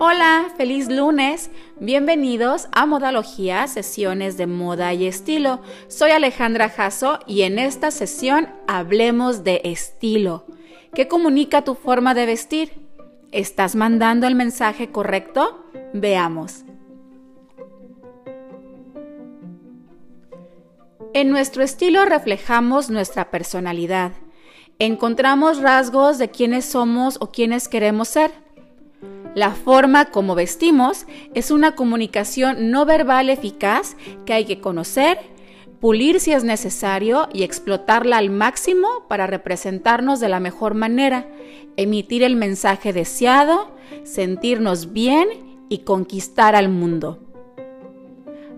Hola, feliz lunes. Bienvenidos a Modalogía, sesiones de moda y estilo. Soy Alejandra Jasso y en esta sesión hablemos de estilo. ¿Qué comunica tu forma de vestir? ¿Estás mandando el mensaje correcto? Veamos. En nuestro estilo reflejamos nuestra personalidad. Encontramos rasgos de quiénes somos o quiénes queremos ser. La forma como vestimos es una comunicación no verbal eficaz que hay que conocer, pulir si es necesario y explotarla al máximo para representarnos de la mejor manera, emitir el mensaje deseado, sentirnos bien y conquistar al mundo.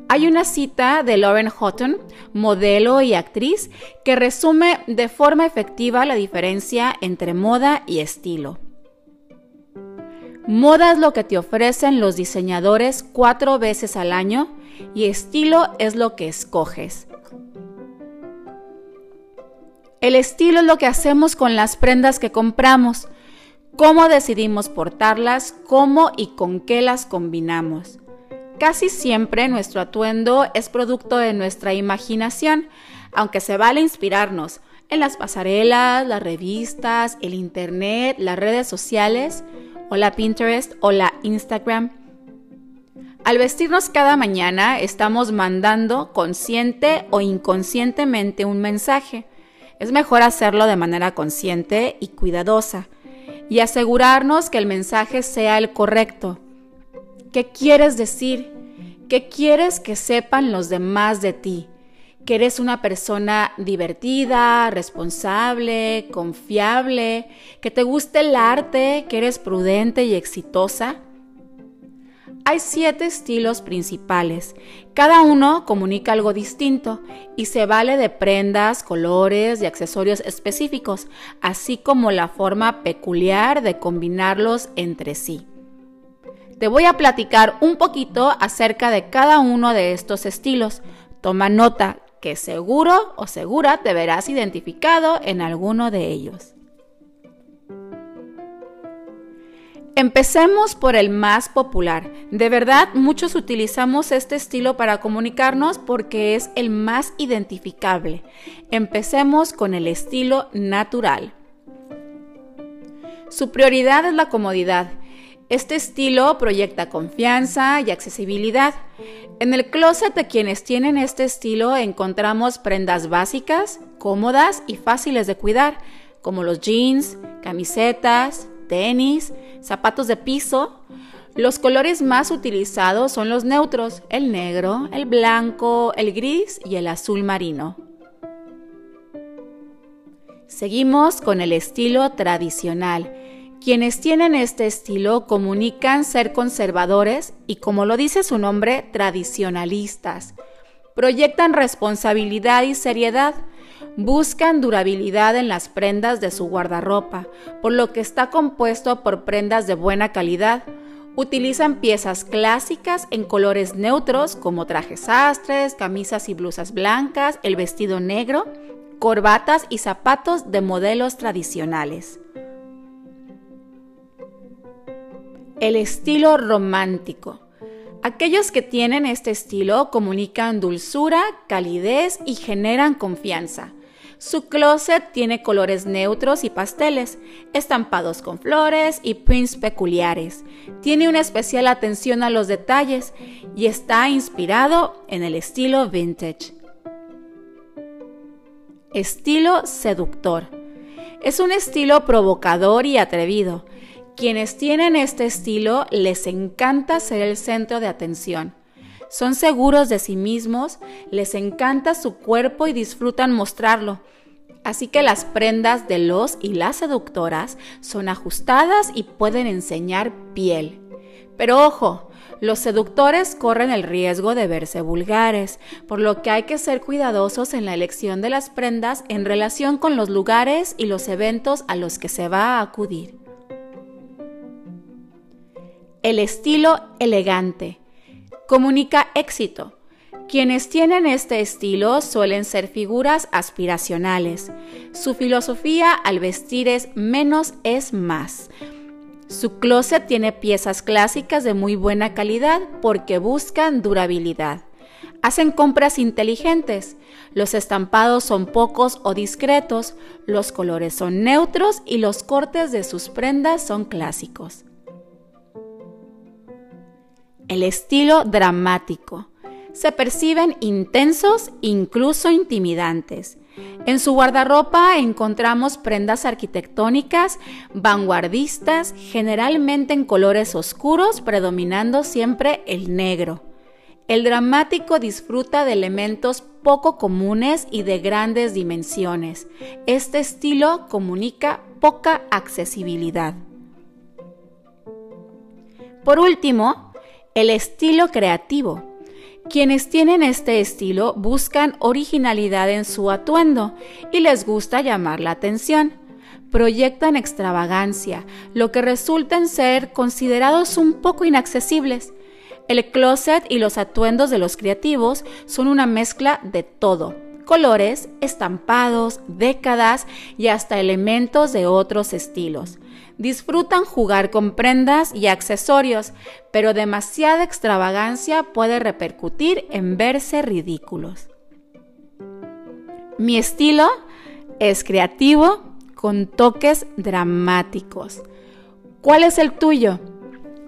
Hay una cita de Lauren Houghton, modelo y actriz, que resume de forma efectiva la diferencia entre moda y estilo. Moda es lo que te ofrecen los diseñadores cuatro veces al año y estilo es lo que escoges. El estilo es lo que hacemos con las prendas que compramos, cómo decidimos portarlas, cómo y con qué las combinamos. Casi siempre nuestro atuendo es producto de nuestra imaginación, aunque se vale inspirarnos en las pasarelas, las revistas, el internet, las redes sociales o la Pinterest o la Instagram. Al vestirnos cada mañana estamos mandando consciente o inconscientemente un mensaje. Es mejor hacerlo de manera consciente y cuidadosa y asegurarnos que el mensaje sea el correcto. ¿Qué quieres decir? ¿Qué quieres que sepan los demás de ti? que eres una persona divertida, responsable, confiable, que te guste el arte, que eres prudente y exitosa. Hay siete estilos principales. Cada uno comunica algo distinto y se vale de prendas, colores y accesorios específicos, así como la forma peculiar de combinarlos entre sí. Te voy a platicar un poquito acerca de cada uno de estos estilos. Toma nota, que seguro o segura te verás identificado en alguno de ellos. Empecemos por el más popular. De verdad, muchos utilizamos este estilo para comunicarnos porque es el más identificable. Empecemos con el estilo natural. Su prioridad es la comodidad este estilo proyecta confianza y accesibilidad. En el closet de quienes tienen este estilo encontramos prendas básicas, cómodas y fáciles de cuidar, como los jeans, camisetas, tenis, zapatos de piso. Los colores más utilizados son los neutros, el negro, el blanco, el gris y el azul marino. Seguimos con el estilo tradicional quienes tienen este estilo comunican ser conservadores y, como lo dice su nombre, tradicionalistas. Proyectan responsabilidad y seriedad. Buscan durabilidad en las prendas de su guardarropa, por lo que está compuesto por prendas de buena calidad. Utilizan piezas clásicas en colores neutros como trajes sastres, camisas y blusas blancas, el vestido negro, corbatas y zapatos de modelos tradicionales. El estilo romántico. Aquellos que tienen este estilo comunican dulzura, calidez y generan confianza. Su closet tiene colores neutros y pasteles, estampados con flores y prints peculiares. Tiene una especial atención a los detalles y está inspirado en el estilo vintage. Estilo seductor. Es un estilo provocador y atrevido. Quienes tienen este estilo les encanta ser el centro de atención. Son seguros de sí mismos, les encanta su cuerpo y disfrutan mostrarlo. Así que las prendas de los y las seductoras son ajustadas y pueden enseñar piel. Pero ojo, los seductores corren el riesgo de verse vulgares, por lo que hay que ser cuidadosos en la elección de las prendas en relación con los lugares y los eventos a los que se va a acudir. El estilo elegante comunica éxito. Quienes tienen este estilo suelen ser figuras aspiracionales. Su filosofía al vestir es menos es más. Su closet tiene piezas clásicas de muy buena calidad porque buscan durabilidad. Hacen compras inteligentes. Los estampados son pocos o discretos, los colores son neutros y los cortes de sus prendas son clásicos. El estilo dramático se perciben intensos, incluso intimidantes. En su guardarropa encontramos prendas arquitectónicas, vanguardistas, generalmente en colores oscuros, predominando siempre el negro. El dramático disfruta de elementos poco comunes y de grandes dimensiones. Este estilo comunica poca accesibilidad. Por último, el estilo creativo. Quienes tienen este estilo buscan originalidad en su atuendo y les gusta llamar la atención. Proyectan extravagancia, lo que resulta en ser considerados un poco inaccesibles. El closet y los atuendos de los creativos son una mezcla de todo, colores, estampados, décadas y hasta elementos de otros estilos. Disfrutan jugar con prendas y accesorios, pero demasiada extravagancia puede repercutir en verse ridículos. Mi estilo es creativo con toques dramáticos. ¿Cuál es el tuyo?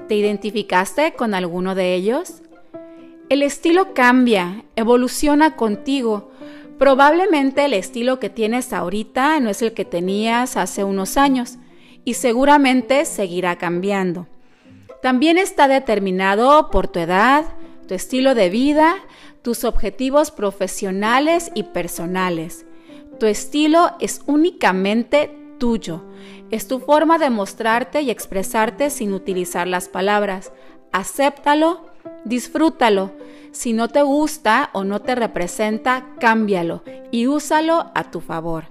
¿Te identificaste con alguno de ellos? El estilo cambia, evoluciona contigo. Probablemente el estilo que tienes ahorita no es el que tenías hace unos años y seguramente seguirá cambiando. También está determinado por tu edad, tu estilo de vida, tus objetivos profesionales y personales. Tu estilo es únicamente tuyo. Es tu forma de mostrarte y expresarte sin utilizar las palabras. Acéptalo, disfrútalo. Si no te gusta o no te representa, cámbialo y úsalo a tu favor.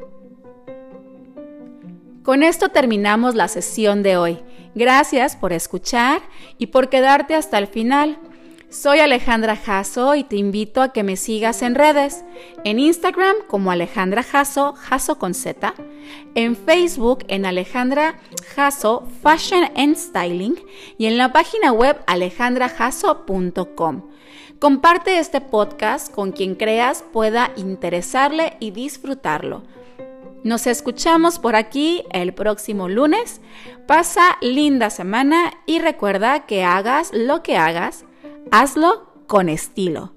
Con esto terminamos la sesión de hoy. Gracias por escuchar y por quedarte hasta el final. Soy Alejandra Jasso y te invito a que me sigas en redes, en Instagram como Alejandra Jasso, Jasso con Z, en Facebook en Alejandra Jasso Fashion and Styling y en la página web alejandrajasso.com. Comparte este podcast con quien creas pueda interesarle y disfrutarlo. Nos escuchamos por aquí el próximo lunes. Pasa linda semana y recuerda que hagas lo que hagas, hazlo con estilo.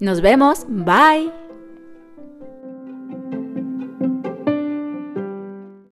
Nos vemos, bye.